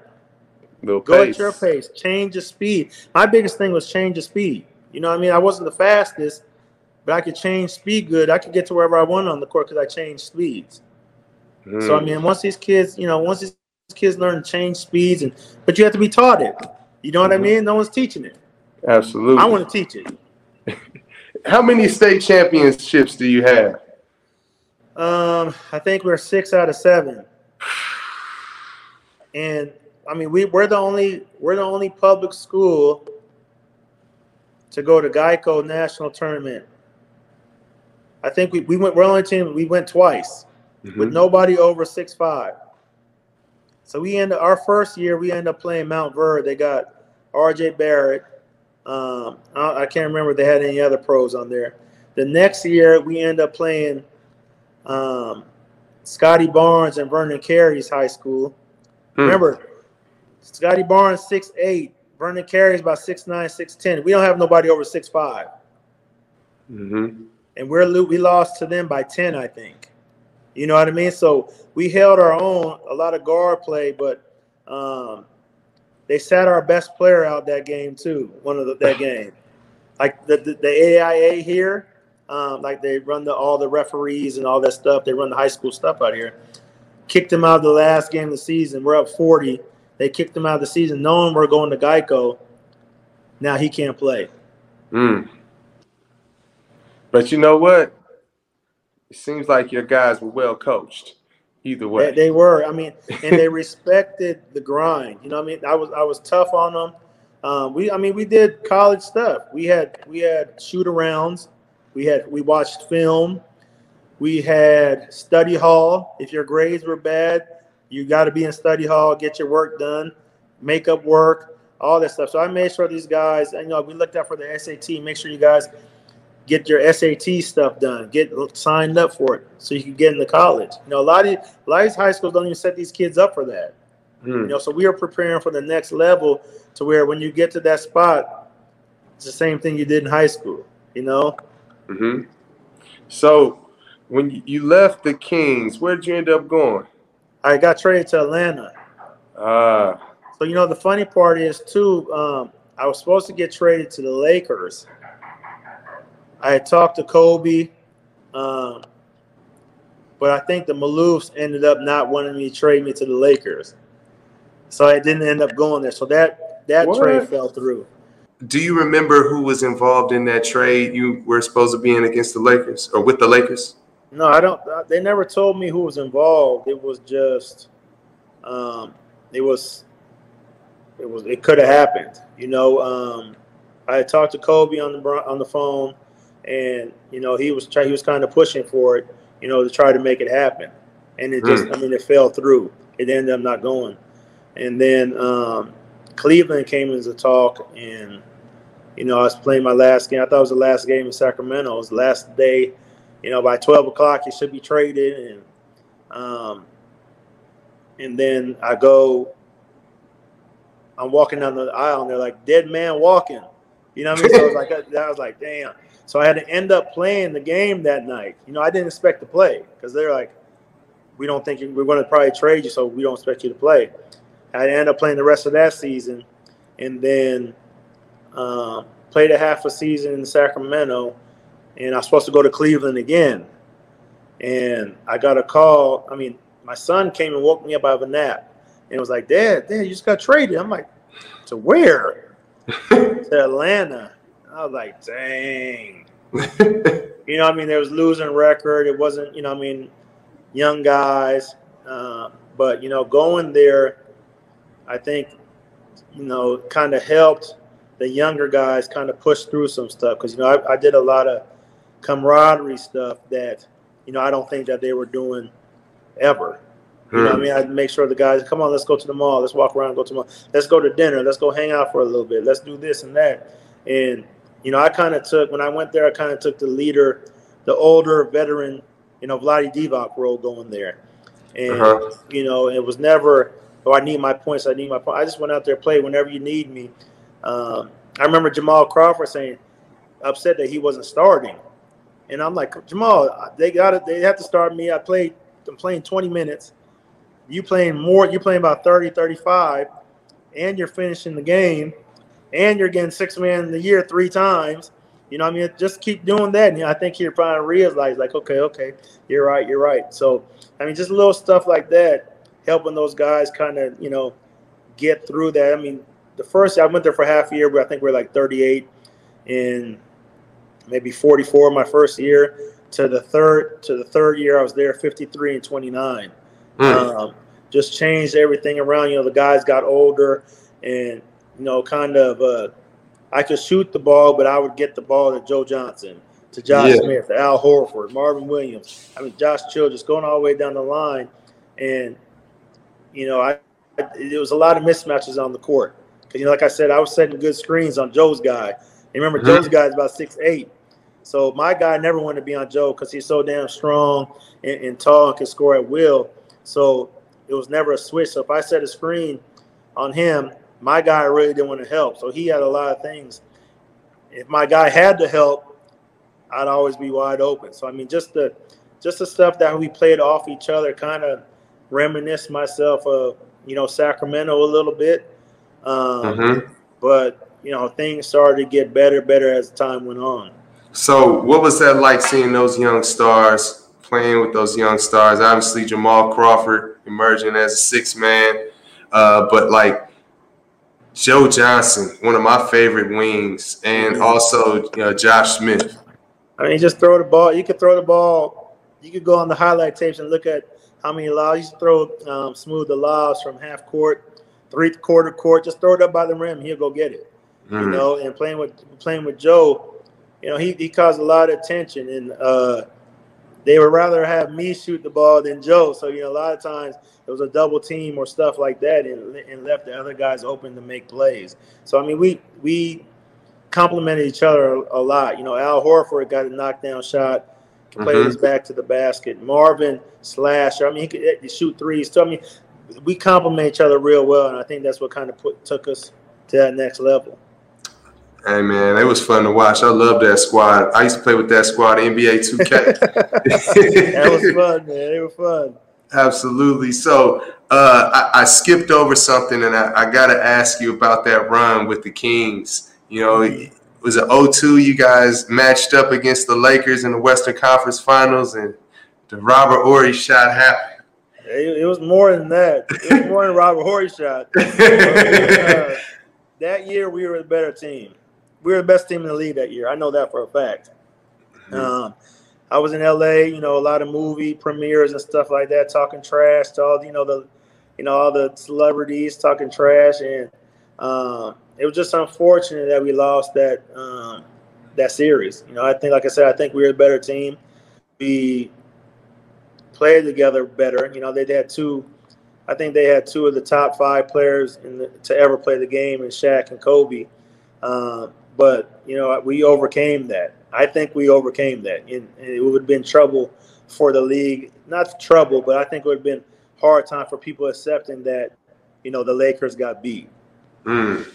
Little Go pace. at your pace. Change the speed. My biggest thing was change the speed. You know, what I mean, I wasn't the fastest, but I could change speed good. I could get to wherever I want on the court because I changed speeds. So I Mm. mean, once these kids, you know, once these kids learn to change speeds, and but you have to be taught it. You know what I Mhm. mean? No one's teaching it. absolutely. I want to teach it. How many state championships do you have? Um, I think we're six out of seven, and I mean we we're the only we're the only public school to go to Geico National Tournament. I think we, we went we're the only team we went twice with Mhm. nobody over six five. So we end our first year we end up playing Montverde. They got R.J. Barrett. Um, I, I can't remember if they had any other pros on there. The next year we end up playing um, Scottie Barnes and Vernon Carey's high school. Hmm. Remember, Scottie Barnes six eight, Vernon Carey's about six nine, six ten. We don't have nobody over six five, Mhm. and we're we lost to them by ten, I think. You know what I mean? So we held our own, a lot of guard play, but um, they sat our best player out that game too. One of the, that game, like the, the the AIA here, um, like they run the all the referees and all that stuff. They run the high school stuff out here. Kicked them out of the last game of the season. We're up forty. They kicked him out of the season, knowing we're going to Geico. Now he can't play. Mm. But you know what? It seems like your guys were well coached. Either way. They, they were. I mean, and they respected the grind. You know, what I mean, I was I was tough on them. Um, we, I mean, we did college stuff. We had we had shoot arounds. We had we watched film. We had study hall. If your grades were bad, you got to be in study hall, get your work done, makeup work, all that stuff. So I made sure these guys, you know, we looked out for the SAT. Make sure you guys get your SAT stuff done, get signed up for it, so you can get into college. You know, a lot of a lot of these high schools don't even set these kids up for that. You Mm. know, so we are preparing for the next level to where when you get to that spot, it's the same thing you did in high school. You know, hmm So when you- you left the Kings, where did you end up going? I got traded to Atlanta. Ah, So you know, the funny part is too. Um, I was supposed to get traded to the Lakers. I had talked to Kobe, um, but I think the Maloofs ended up not wanting me to trade me to the Lakers, so I didn't end up going there. So that that What? trade fell through. do you remember who was involved in that trade you were supposed to be in against the Lakers or with the Lakers? No, I don't. They never told me who was involved. It was just, um, it was, it was, it could have happened. You know, um, I talked to Kobe on the on the phone, and you know he was try, he was kind of pushing for it, you know, to try to make it happen, and it just, mm. I mean, it fell through. It ended up not going, and then um, Cleveland came into talk, and you know I was playing my last game. I thought it was the last game in Sacramento. It was the last day. You know, by twelve o'clock, it should be traded, and um, and then I go. I'm walking down the aisle, and they're like, "Dead man walking." You know what I mean? So I was like, I was like, damn. So I had to end up playing the game that night. You know, I didn't expect to play because they're like, we don't think you, we're going to probably trade you, so we don't expect you to play. I ended up playing the rest of that season, and then um, played a half a season in Sacramento, and I was supposed to go to Cleveland again. And I got a call. I mean, my son came and woke me up out of a nap, and was like, "Dad, Dad, you just got traded." I'm like, "To where?" to Atlanta. I was like, dang. you know, I mean, there was losing record. It wasn't, you know, I mean, young guys. Uh, but you know, going there, I think, you know, kind of helped the younger guys kind of push through some stuff because you know I, I did a lot of camaraderie stuff that you know I don't think that they were doing ever. You know I hmm. mean? I'd make sure the guys, come on, let's go to the mall. Let's walk around, go to the mall. Let's go to dinner. Let's go hang out for a little bit. Let's do this and that. And, you know, I kind of took, when I went there, I kind of took the leader, the older veteran, you know, Vlade Divac role going there. And, uh-huh. you know, it was never, oh, I need my points. I need my points. I just went out there, play whenever you need me. Um, I remember Jamal Crawford saying, upset that he wasn't starting. And I'm like, Jamal, they got it. They have to start me. I played, I'm playing 20 minutes you playing more, you're playing about 30, 35, and you're finishing the game, and you're getting six man in the year three times. You know, I mean, just keep doing that. And I think you're probably realize, like, okay, okay, you're right, you're right. So, I mean, just little stuff like that, helping those guys kind of, you know, get through that. I mean, the first I went there for half a year, but I think we are like 38 and maybe 44 my first year. To the third to the third year, I was there 53 and 29. Mm. Um, just changed everything around. You know, the guys got older, and you know, kind of. Uh, I could shoot the ball, but I would get the ball to Joe Johnson, to Josh yeah. Smith, to Al Horford, Marvin Williams. I mean, Josh Childress going all the way down the line, and you know, I it was a lot of mismatches on the court. Because you know, like I said, I was setting good screens on Joe's guy. And remember, mm-hmm. Joe's guy is about six eight. So my guy never wanted to be on Joe because he's so damn strong and, and, tall and can score at will. So it was never a switch. So if I set a screen on him, my guy really didn't want to help. So he had a lot of things. If my guy had to help, I'd always be wide open. So I mean, just the just the stuff that we played off each other, kind of reminisce myself of you know Sacramento a little bit. Um, mm-hmm. But you know, things started to get better, better as time went on. So, what was that like seeing those young stars playing with those young stars. Obviously, Jamal Crawford emerging as a six man, uh, but like Joe Johnson, one of my favorite wings, and also uh, Josh Smith. I mean, just throw the ball. You could throw the ball. You could go on the highlight tapes and look at how many lobs. You throw um, smooth the lobs from half court, three quarter court. Just throw it up by the rim. He'll go get it. Mm-hmm. You know, and playing with playing with Joe, you know, he, he caused a lot of attention and. Uh, they would rather have me shoot the ball than Joe. So you know, a lot of times it was a double team or stuff like that, and, and left the other guys open to make plays. So I mean, we we complimented each other a, lot. You know, Al Horford got a knockdown shot, can play mm-hmm. his back to the basket. Marvin slasher. I mean, he could shoot threes. So I mean, we complement each other real well, and I think that's what kind of put took us to that next level. Hey man, it was fun to watch. I love that squad. I used to play with that squad, NBA 2K. that was fun, man. It was fun. Absolutely. So uh, I, I, skipped over something, and I, I got to ask you about that run with the Kings. You know, it was it 0-2 you guys matched up against the Lakers in the Western Conference Finals, and the Robert Horry shot happened. It, it was more than that. It was more than Robert Horry shot. uh, that year, we were a better team. We were the best team in the league that year. I know that for a fact. Mm-hmm. Um, I was in LA, you know, a lot of movie premieres and stuff like that, talking trash to all you know the, you know, all the celebrities talking trash, and um, it was just unfortunate that we lost that um, that series. You know, I think, like I said, I think we were a better team. We played together better. You know, they had two. I think they had two of the top five players the, to ever play the game in Shaq and Kobe. Uh, but you know, we overcame that. I think we overcame that, and, and it would have been trouble for the league. Not trouble, but I think it would have been hard time for people accepting that, you know, the Lakers got beat. Mm.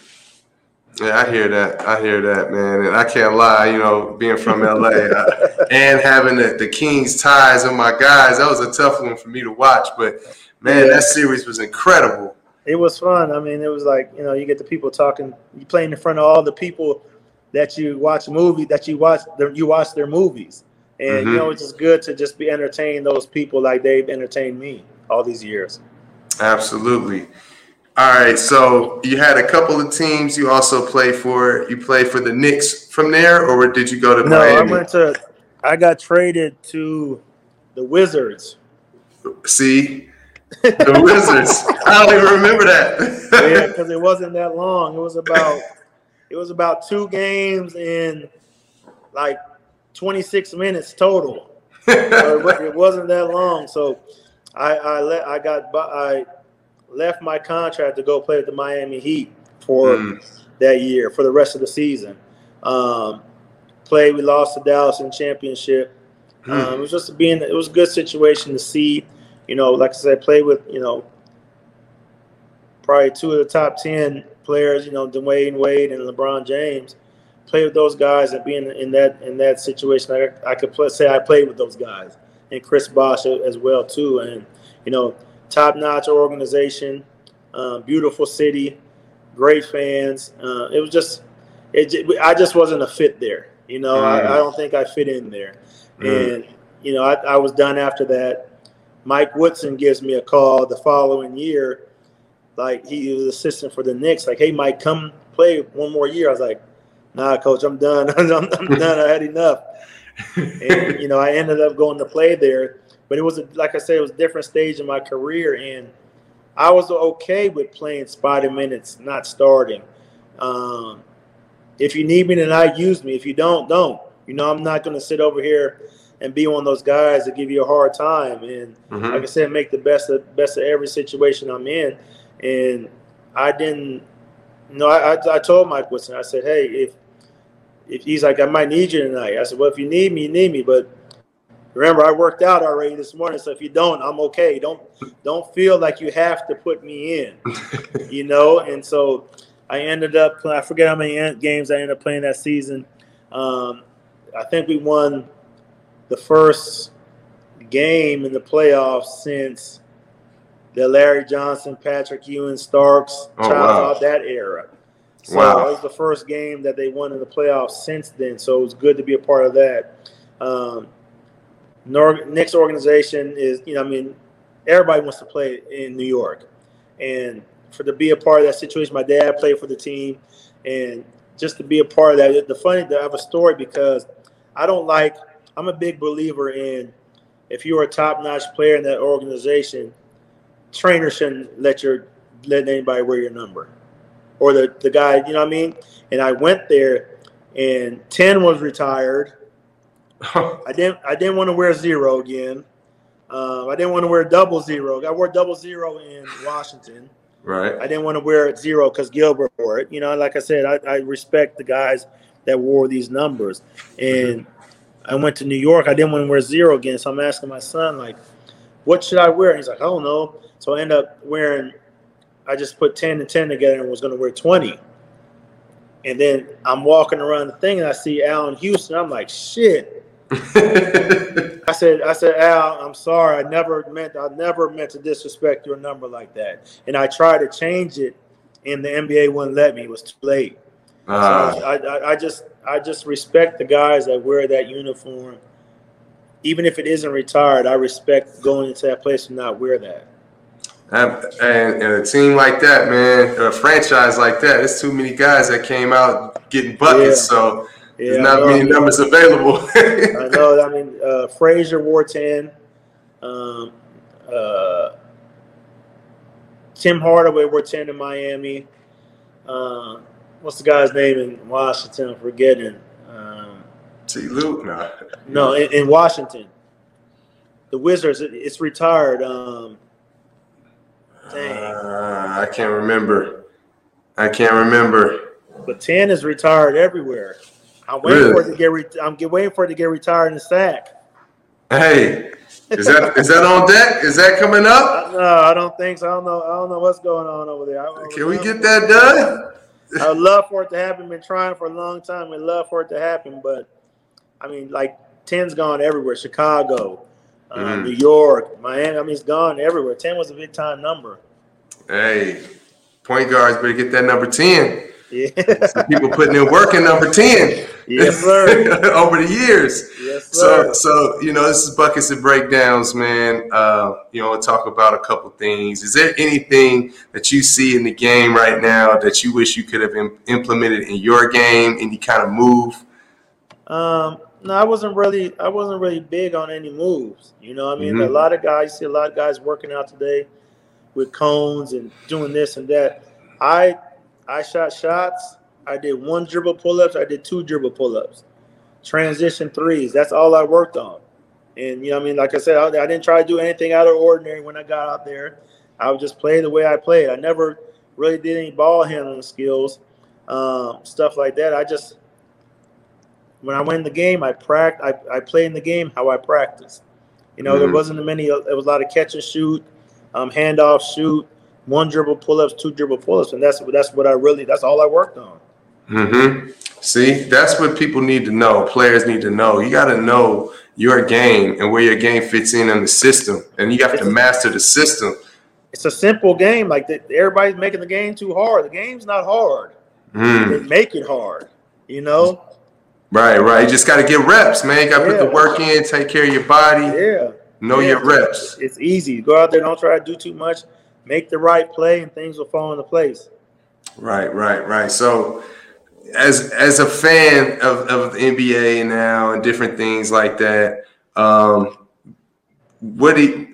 Yeah, I hear that. I hear that, man. And I can't lie, you know, being from LA uh, and having the, the Kings ties on my guys, that was a tough one for me to watch. But man, yeah. that series was incredible. It was fun. I mean, it was like, you know, you get the people talking, you playing in front of all the people that you watch movie that you watch you watch their movies. And mm-hmm. you know, it's just good to just be entertaining those people like they've entertained me all these years. Absolutely. All right, so you had a couple of teams you also play for. You play for the Knicks from there, or did you go to no, Miami? I went to. I got traded to the Wizards. See, the Wizards. I don't even remember that. yeah, because it wasn't that long. It was about. It was about two games in like 26 minutes total. it wasn't that long, so I I let I got I left my contract to go play with the Miami Heat for mm. that year for the rest of the season. Um, played, we lost to Dallas in championship. Mm. Um, it was just being, it was a good situation to see. You know, like I said, play with you know probably two of the top ten players. You know, Dwyane Wade and LeBron James. Play with those guys and being in that in that situation, I, I could play, say I played with those guys and Chris Bosh as well too. And you know, top notch organization, uh, beautiful city, great fans. Uh, it was just, it, I just wasn't a fit there. You know, mm. I, I, don't think I fit in there. Mm. And, you know, I, I, was done after that. Mike Woodson gives me a call the following year. Like he was assistant for the Knicks. Like, hey, Mike, come play one more year. I was like, nah, coach, I'm done. I'm, I'm done. I had enough. and, you know, I ended up going to play there but it was a, like I said, it was a different stage in my career, and I was okay with playing spotty minutes, not starting. Um, if you need me, then I use me. If you don't, don't. You know, I'm not going to sit over here and be one of those guys that give you a hard time. And mm-hmm. like I said, make the best of best of every situation I'm in. And I didn't. You know, I, I, I told Mike Woodson. I said, hey, if if he's like, I might need you tonight. I said, well, if you need me, you need me, but Remember, I worked out already this morning, so if you don't, I'm okay. Don't don't feel like you have to put me in, you know. And so I ended up. I forget how many games I ended up playing that season. Um, I think we won the first game in the playoffs since the Larry Johnson, Patrick Ewing, Starks, oh, wow. that era. So wow. that was the first game that they won in the playoffs since then. So it was good to be a part of that. Um, Knicks organization is, you know, I mean, everybody wants to play in New York, and for to be a part of that situation, my dad played for the team, and just to be a part of that. The funny, I have a story because I don't like. I'm a big believer in if you're a top-notch player in that organization, trainer shouldn't let your let anybody wear your number, or the the guy. You know what I mean? And I went there, and ten was retired I didn't I didn't want to wear zero again. Um, I didn't want to wear double zero. I wore double zero in Washington. Right. I didn't want to wear it zero because Gilbert wore it. You know, like I said, I, I respect the guys that wore these numbers. And I went to New York. I didn't want to wear zero again. So I'm asking my son, like, what should I wear? And he's like, I don't know. So I end up wearing, I just put 10 and 10 together and was going to wear 20. And then I'm walking around the thing and I see Allan Houston. I'm like, shit. I said, I said, Al, I'm sorry. I never meant, I never meant to disrespect your number like that. And I tried to change it, and the NBA wouldn't let me. It was too late. Uh, so I, I, I just, I just respect the guys that wear that uniform. Even if it isn't retired, I respect going into that place and not wear that. And, and, a team like that, man, a franchise like that, there's too many guys that came out getting buckets. Yeah. So yeah, there's not many numbers available. I know. I mean, uh, Frazier wore 10. Um, uh, Tim Hardaway wore 10 in Miami. Uh, what's the guy's name in Washington? I'm forgetting. T. Luke? No. No, in, in, Washington. The Wizards, it, it's retired. Um, uh, I can't remember. I can't remember. But 10 is retired everywhere. I'm waiting really? for it to get. Re- I'm waiting for it to get retired in SAC. Hey, is that is that on deck? Is that coming up? No, I don't think so. I don't know. I don't know what's going on over there. Can we get that done? I would love for it to happen. Been trying for a long time. We'd love for it to happen, but I mean, like 10's gone everywhere. Chicago, uh, mm-hmm. New York, Miami. I mean, it's gone everywhere. 10 was a big time number. Hey, point guards better get that number 10. Yeah. Some people putting in work in number 10. Yes, sir. over the years. Yes, sir. So, so you know, this is buckets and breakdowns, man. Uh, you know, we'll talk about a couple things. Is there anything that you see in the game right now that you wish you could have implemented in your game? Any kind of move? Um, no, I wasn't really. I wasn't really big on any moves. You know, I mean, mm-hmm. a lot of guys see a lot of guys working out today with cones and doing this and that. I I shot shots. I did one dribble pull-ups. I did two dribble pull-ups. Transition threes. That's all I worked on. And you know, I mean, like I said, I, I didn't try to do anything out of ordinary when I got out there. I would just play the way I played. I never really did any ball handling skills, um, stuff like that. I just when I went in the game, I practiced. I, I played in the game how I practiced. You know, mm-hmm. there wasn't many. There was a lot of catch and shoot, um, handoff, shoot, one dribble pull ups, two dribble pull ups, and that's that's what I really. That's all I worked on. Mm-hmm. See, that's what people need to know. Players need to know. You got to know your game and where your game fits in in the system, and you have to master the system. It's a simple game. Like the, everybody's making the game too hard. The game's not hard. Mm. They make it hard. You know. Right, right. You just got to get reps, man. You got to yeah. put the work in, take care of your body. Yeah. Know yeah. your reps. It's easy. Go out there, don't try to do too much. Make the right play, and things will fall into place. Right, right, right. So, as as a fan of, of the NBA now and different things like that, um, what do you,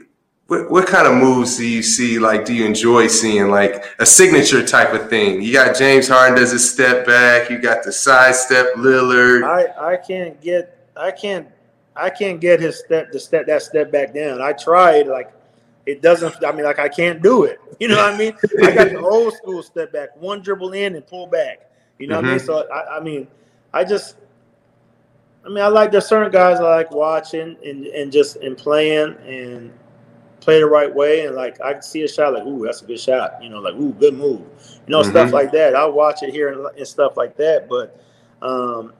what, what kind of moves do you see? Like, do you enjoy seeing like a signature type of thing? You got James Harden does a step back. You got the side step Lillard. I I can't get I can't I can't get his step the step that step back down. I tried like it doesn't. I mean like I can't do it. You know what I mean? I got the old school step back, one dribble in and pull back. You know mm-hmm. what I mean? Mm-hmm. So I, I mean I just I mean I like there's certain guys I like watching and and just and playing and play the right way, and like I can see a shot like, ooh, that's a good shot. You know, like ooh, good move. You know, mm-hmm. stuff like that. I'll watch it here and, and stuff like that. But um,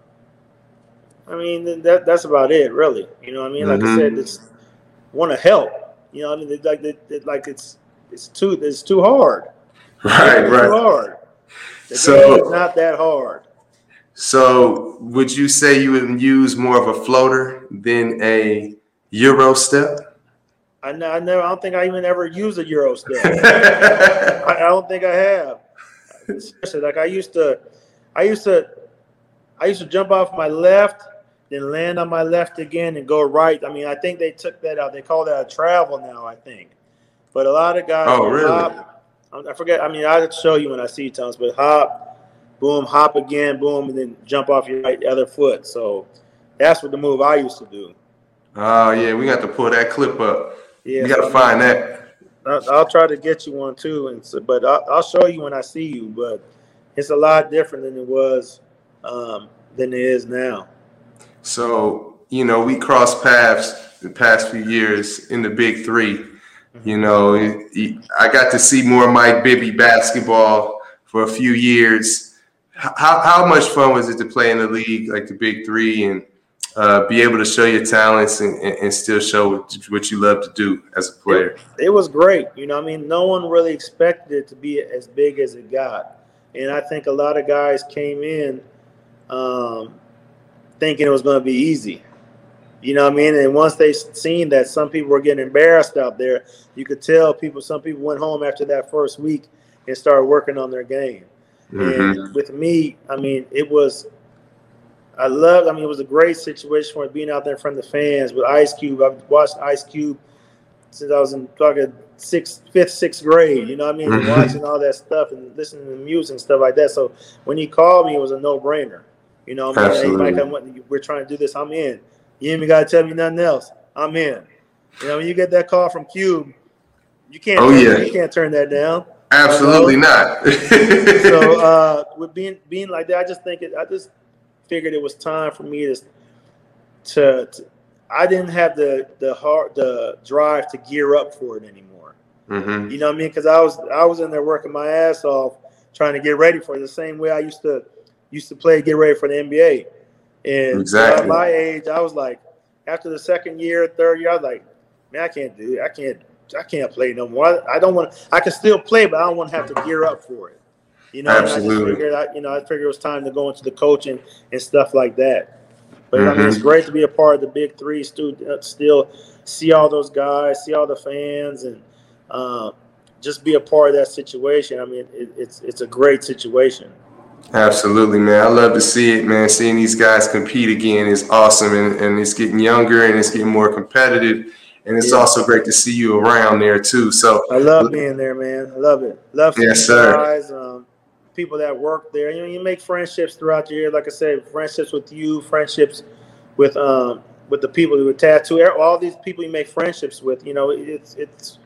I mean, that that's about it, really. You know, I mean, like mm-hmm. I said, mm-hmm. it's want to help. You know, I mean, like it, like it's it's too it's too hard. Right, it's right. Too hard. The so it's not that hard. So, would you say you would use more of a floater than a euro step? I, I never. I don't think I even ever used a euro step. I, I, don't think I have. Especially like I used to. I used to. I used to jump off my left, then land on my left again and go right. I mean, I think they took that out. They call that a travel now. I think, but a lot of guys. Oh, really? Hop, I forget. I mean, I'll show you when I see times, but hop, boom, hop again, boom, and then jump off your right other foot. So that's what the move I used to do. Oh yeah, we got to pull that clip up. Yeah, you got to find that. I'll, I'll, try to get you one too, and so, but I'll, I'll, show you when I see you. But it's a lot different than it was um, than it is now. So you know, we crossed paths the past few years in the Big 3 You know, I got to see more Mike Bibby basketball for a few years. How how much fun was it to play in the league like the Big Three and uh, be able to show your talents and, and, still show what you love to do as a player. It, it, was great. You know, I mean, no one really expected it to be as big as it got. And I think a lot of guys came in um, thinking it was going to be easy. You know what I mean? And once they seen that some people were getting embarrassed out there, you could tell people. Some people went home after that first week and started working on their game. Mm-hmm. And with me, I mean, it was. I love. I mean, it was a great situation for being out there in front of the fans with Ice Cube. I've watched Ice Cube since I was in talking sixth, fifth, sixth grade. You know what I mean? Mm-hmm. Watching all that stuff and listening to music and stuff like that. So when he called me, it was a no brainer. You know, what I mean, hey, Mike, I'm, we're trying to do this. I'm in. You ain't even got to tell me nothing else. I'm in. You know, when you get that call from Cube, you can't. Oh yeah, you can't turn that down. Absolutely you know? not. so uh, with being being like that, I just think it. I just figured it was time for me to to, to I didn't have the the heart the drive to gear up for it anymore. Mm-hmm. You know what I mean? Because I was I was in there working my ass off trying to get ready for it the same way I used to used to play get ready for the NBA. And exactly. at my age, I was like, after the second year, third year, I was like, man, I can't do it. I can't I can't play no more. I, don't want. I can still play, but I don't want to have to gear up for it. You know, Absolutely. I figured, I, you know, I figured it was time to go into the coaching and stuff like that. But mm-hmm. I mean, it's mm-hmm. great to be a part of the Big Three. Still, uh, still see all those guys, see all the fans, and uh, just be a part of that situation. I mean, it, it's it's a great situation. Absolutely, man. I love to see it, man. Seeing these guys compete again is awesome, and, and it's getting younger and it's getting more competitive. And it's yeah. also great to see you around there too. So I love being there, man. I love it. Love yes, sir. guys, um, people that work there. You know, you make friendships throughout the year. Like I said, friendships with you, friendships with um, with the people who are tattoo. All these people you make friendships with. You know, it's it's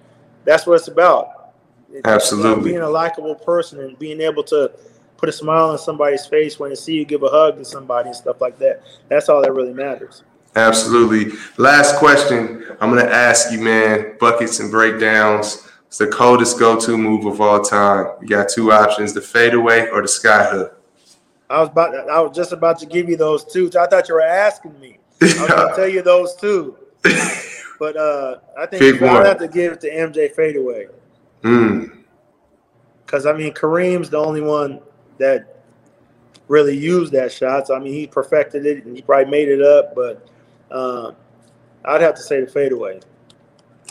that's what it's about. It's, Absolutely, know, being a likable person and being able to put a smile on somebody's face when they see you give a hug to somebody and stuff like that. That's all that really matters. Absolutely. Last question I'm going to ask you, man buckets and breakdowns. It's the coldest go to move of all time. You got two options the fadeaway or the sky hook. I was about I was just about to give you those two. I thought you were asking me. I was gonna tell you those two. But uh I think I have to give it to MJ fadeaway. Mm. Cause I mean Kareem's the only one that really used that shot. So I mean, he perfected it and he probably made it up, but uh, I'd have to say the fadeaway.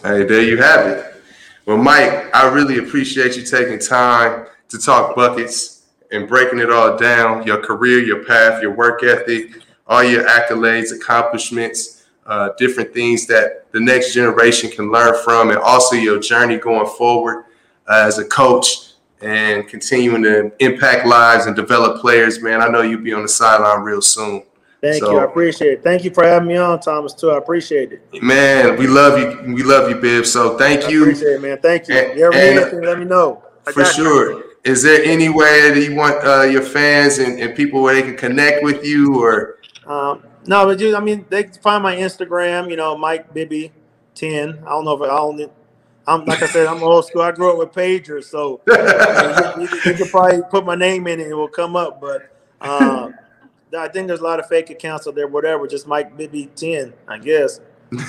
Hey, there you have it. Well, Mike, I really appreciate you taking time to talk buckets and breaking it all down your career, your path, your work ethic, all your accolades, accomplishments, uh, different things that the next generation can learn from, and also your journey going forward uh, as a coach and continuing to impact lives and develop players, man. I know you'll be on the sideline real soon. Thank so, you. I appreciate it. Thank you for having me on, Thomas, too. I appreciate it. Man, we love you. We love you, Bib. So thank you. I appreciate it, man. Thank you. And, you ever need anything, let me know. I for sure. You. Is there any way that you want uh, your fans and, and, people where they can connect with you or? Um, no, but just, I mean, they can find my Instagram, you know, Mike Bibby 10. I don't know if I only I'm like I said, I'm old school. I grew up with pagers, so you, you, you, could probably put my name in it; it will come up. But um, I think there's a lot of fake accounts out there. Whatever, just Mike Bibby ten, I guess. All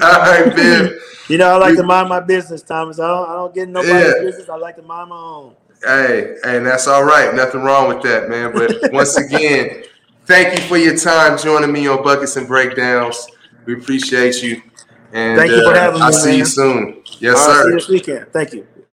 right, Bibb. you know, I like to mind my business, Thomas. I don't, I don't get nobody's yeah. business. I like to mind my own. Hey, and that's all right. Nothing wrong with that, man. But once again, thank you for your time joining me on Buckets and Breakdowns. We appreciate you. And thank you for uh, having uh, me. I'll see you soon. Yes, sir. See you this weekend. Thank you.